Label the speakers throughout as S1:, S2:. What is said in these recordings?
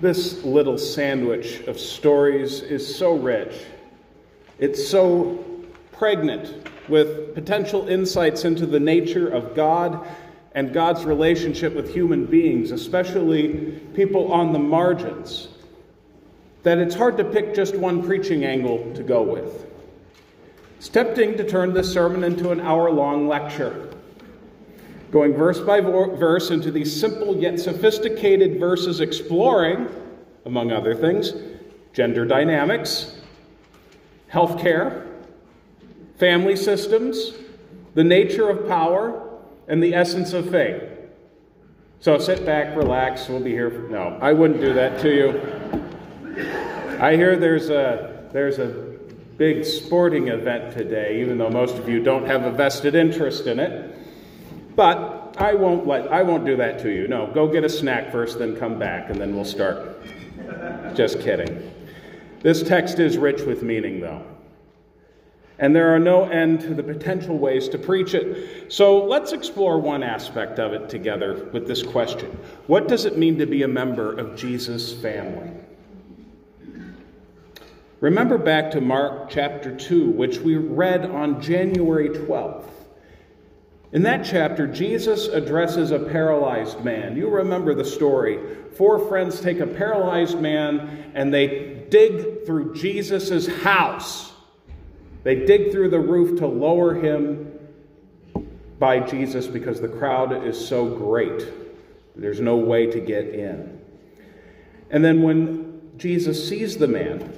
S1: This little sandwich of stories is so rich. It's so pregnant with potential insights into the nature of God and God's relationship with human beings, especially people on the margins, that it's hard to pick just one preaching angle to go with. It's tempting to turn this sermon into an hour long lecture, going verse by verse into these simple yet sophisticated verses exploring, among other things, gender dynamics, healthcare, family systems, the nature of power, and the essence of faith. So sit back, relax, we'll be here. For, no, I wouldn't do that to you. I hear there's a there's a big sporting event today, even though most of you don't have a vested interest in it. But I won't let I won't do that to you. No, go get a snack first, then come back, and then we'll start. Just kidding. This text is rich with meaning, though. And there are no end to the potential ways to preach it. So let's explore one aspect of it together with this question What does it mean to be a member of Jesus' family? Remember back to Mark chapter 2, which we read on January 12th. In that chapter, Jesus addresses a paralyzed man. You remember the story. Four friends take a paralyzed man and they dig through Jesus' house they dig through the roof to lower him by Jesus because the crowd is so great. There's no way to get in. And then when Jesus sees the man,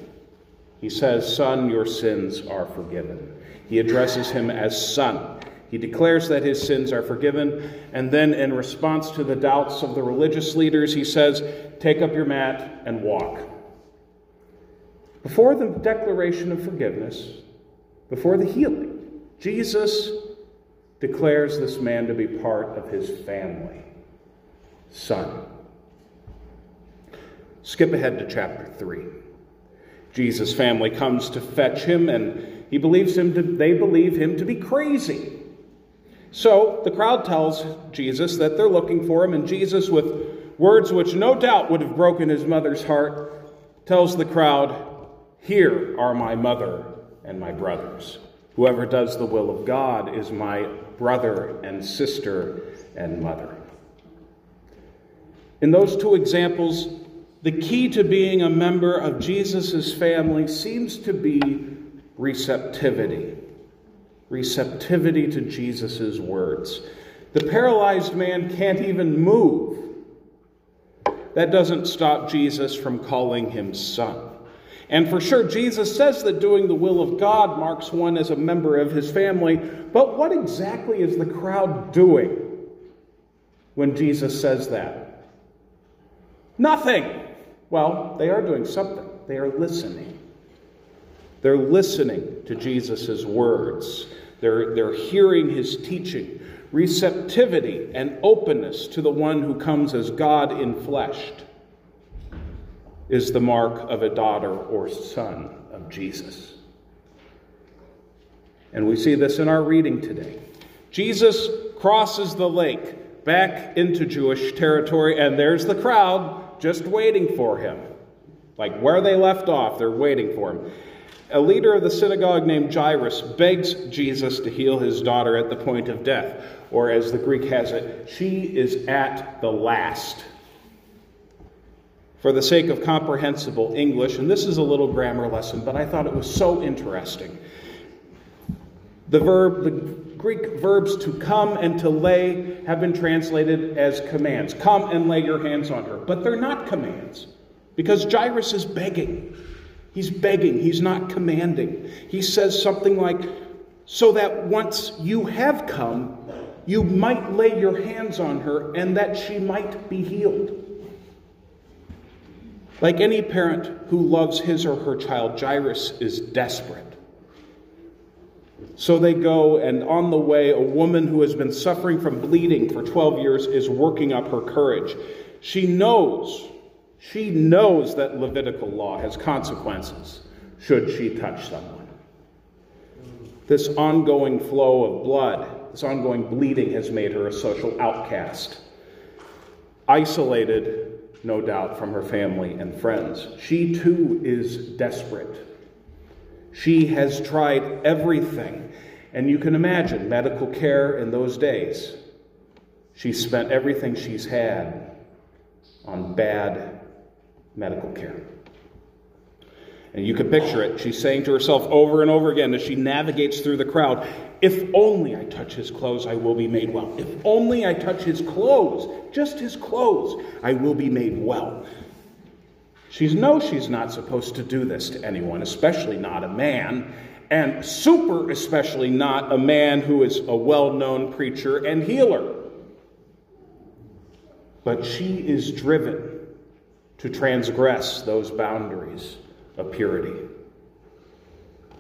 S1: he says, Son, your sins are forgiven. He addresses him as son. He declares that his sins are forgiven. And then, in response to the doubts of the religious leaders, he says, Take up your mat and walk. Before the declaration of forgiveness, before the healing. Jesus declares this man to be part of his family, son. Skip ahead to chapter 3. Jesus' family comes to fetch him, and he believes him to, they believe him to be crazy. So the crowd tells Jesus that they're looking for him, and Jesus, with words which no doubt would have broken his mother's heart, tells the crowd, Here are my mother and my brothers. Whoever does the will of God is my brother and sister and mother. In those two examples, the key to being a member of Jesus' family seems to be receptivity. Receptivity to Jesus' words. The paralyzed man can't even move. That doesn't stop Jesus from calling him son. And for sure, Jesus says that doing the will of God marks one as a member of his family. But what exactly is the crowd doing when Jesus says that? Nothing. Well, they are doing something, they are listening. They're listening to Jesus' words, they're, they're hearing his teaching. Receptivity and openness to the one who comes as God in flesh is the mark of a daughter or son of Jesus. And we see this in our reading today. Jesus crosses the lake back into Jewish territory, and there's the crowd just waiting for him. Like where they left off, they're waiting for him. A leader of the synagogue named Jairus begs Jesus to heal his daughter at the point of death, or as the Greek has it, she is at the last for the sake of comprehensible English, and this is a little grammar lesson, but I thought it was so interesting. The verb, the Greek verbs to come and to lay have been translated as commands. Come and lay your hands on her. But they're not commands because Jairus is begging. He's begging, he's not commanding. He says something like, so that once you have come, you might lay your hands on her and that she might be healed. Like any parent who loves his or her child, Jairus is desperate. So they go, and on the way, a woman who has been suffering from bleeding for 12 years is working up her courage. She knows, she knows that Levitical law has consequences should she touch someone. This ongoing flow of blood, this ongoing bleeding has made her a social outcast. isolated, no doubt, from her family and friends. She too is desperate. She has tried everything. And you can imagine medical care in those days. She spent everything she's had on bad medical care. And you can picture it. She's saying to herself over and over again as she navigates through the crowd If only I touch his clothes, I will be made well. If only I touch his clothes, just his clothes, I will be made well. She knows she's not supposed to do this to anyone, especially not a man, and super especially not a man who is a well known preacher and healer. But she is driven to transgress those boundaries of purity.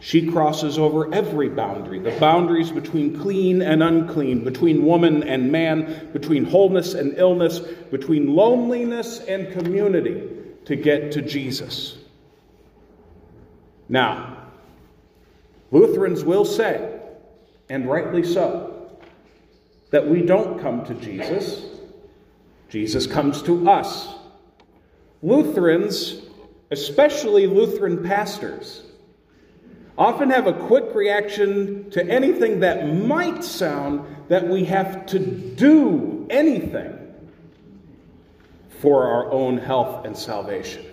S1: She crosses over every boundary the boundaries between clean and unclean, between woman and man, between wholeness and illness, between loneliness and community to get to Jesus. Now, Lutherans will say, and rightly so, that we don't come to Jesus, Jesus comes to us. Lutherans especially Lutheran pastors, often have a quick reaction to anything that might sound that we have to do anything for our own health and salvation.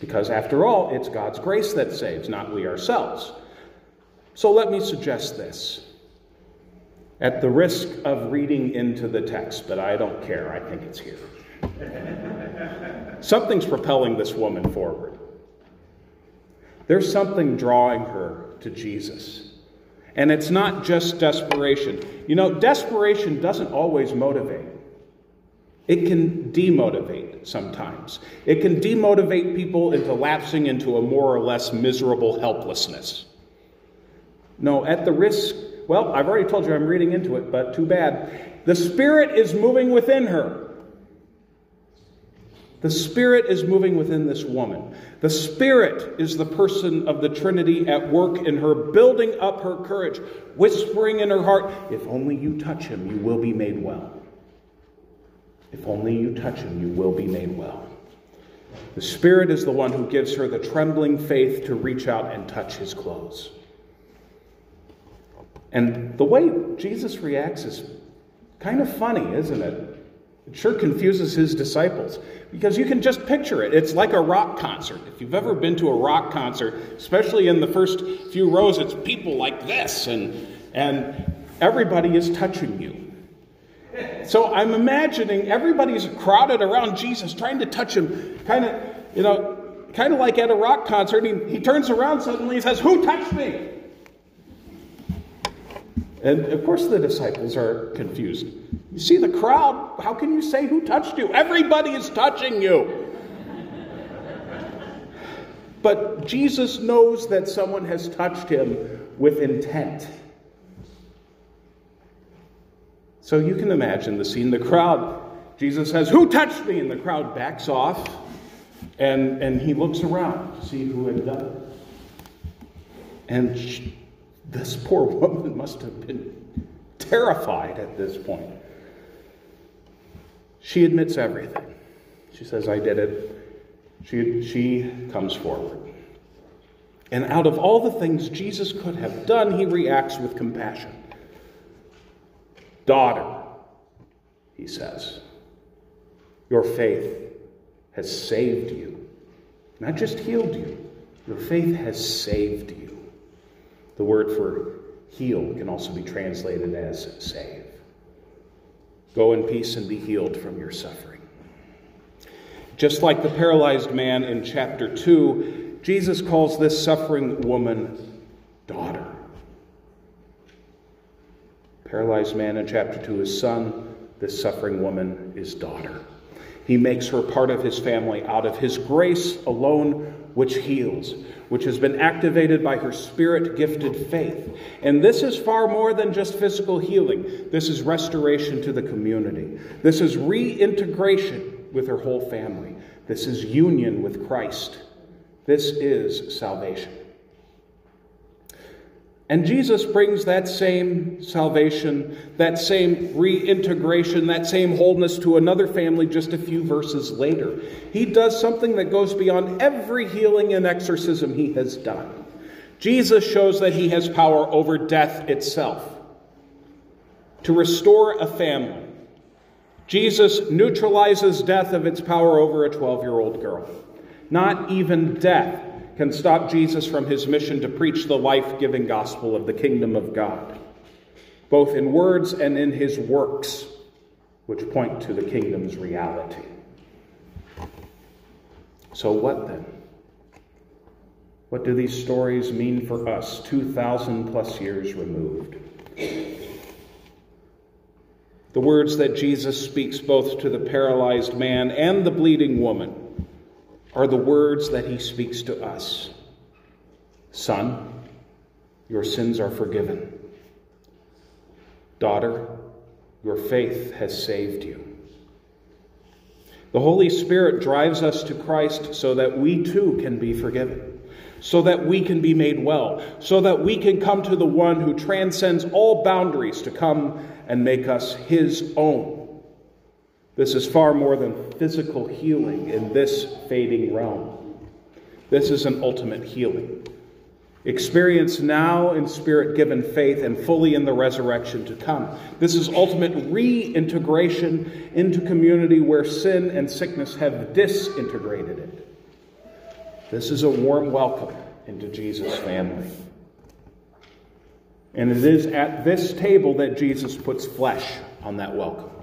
S1: Because after all, it's God's grace that saves, not we ourselves. So let me suggest this. At the risk of reading into the text, but I don't care, I think it's here. Something's propelling this woman forward. There's something drawing her to Jesus. And it's not just desperation. You know, desperation doesn't always motivate. It can demotivate sometimes. It can demotivate people into lapsing into a more or less miserable helplessness. No, at the risk, well, I've already told you I'm reading into it, but too bad. The Spirit is moving within her. The Spirit is moving within this woman. The Spirit is the person of the Trinity at work in her, building up her courage, whispering in her heart, If only you touch him, you will be made well. If only you touch him, you will be made well. The Spirit is the one who gives her the trembling faith to reach out and touch his clothes. And the way Jesus reacts is kind of funny, isn't it? It sure confuses his disciples because you can just picture it. It's like a rock concert. If you've ever been to a rock concert, especially in the first few rows, it's people like this, and, and everybody is touching you. So I'm imagining everybody's crowded around Jesus trying to touch him, kind of, you know, kind of like at a rock concert. He, he turns around suddenly and says, Who touched me? And of course, the disciples are confused. You see the crowd, how can you say who touched you? Everybody is touching you. But Jesus knows that someone has touched him with intent. So you can imagine the scene. The crowd, Jesus says, Who touched me? And the crowd backs off and, and he looks around to see who had done it. And she, this poor woman must have been terrified at this point. She admits everything. She says, I did it. She, she comes forward. And out of all the things Jesus could have done, he reacts with compassion. Daughter, he says, your faith has saved you. Not just healed you, your faith has saved you. The word for heal can also be translated as save. Go in peace and be healed from your suffering. Just like the paralyzed man in chapter 2, Jesus calls this suffering woman daughter. Paralyzed man in chapter 2 is son, this suffering woman is daughter. He makes her part of his family out of his grace alone, which heals, which has been activated by her spirit gifted faith. And this is far more than just physical healing. This is restoration to the community. This is reintegration with her whole family. This is union with Christ. This is salvation. And Jesus brings that same salvation, that same reintegration, that same wholeness to another family just a few verses later. He does something that goes beyond every healing and exorcism he has done. Jesus shows that he has power over death itself to restore a family. Jesus neutralizes death of its power over a 12 year old girl. Not even death can stop Jesus from his mission to preach the life giving gospel of the kingdom of God, both in words and in his works, which point to the kingdom's reality. So, what then? What do these stories mean for us, 2,000 plus years removed? The words that Jesus speaks both to the paralyzed man and the bleeding woman are the words that he speaks to us Son, your sins are forgiven. Daughter, your faith has saved you. The Holy Spirit drives us to Christ so that we too can be forgiven, so that we can be made well, so that we can come to the one who transcends all boundaries to come and make us his own. This is far more than physical healing in this fading realm. This is an ultimate healing. Experience now in spirit given faith and fully in the resurrection to come. This is ultimate reintegration into community where sin and sickness have disintegrated it. This is a warm welcome into Jesus' family. And it is at this table that Jesus puts flesh on that welcome.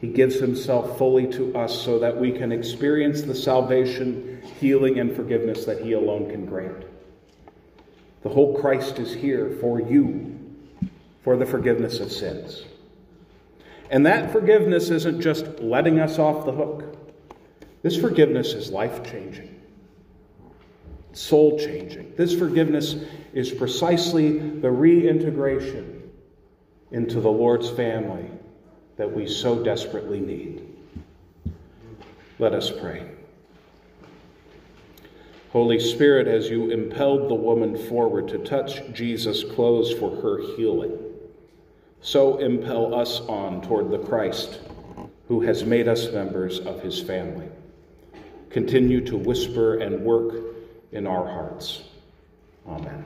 S1: He gives himself fully to us so that we can experience the salvation, healing, and forgiveness that he alone can grant. The whole Christ is here for you, for the forgiveness of sins. And that forgiveness isn't just letting us off the hook. This forgiveness is life changing, soul changing. This forgiveness is precisely the reintegration into the Lord's family that we so desperately need. Let us pray. Holy Spirit, as you impelled the woman forward to touch Jesus' clothes for her healing, so impel us on toward the Christ who has made us members of his family. Continue to whisper and work in our hearts. Amen.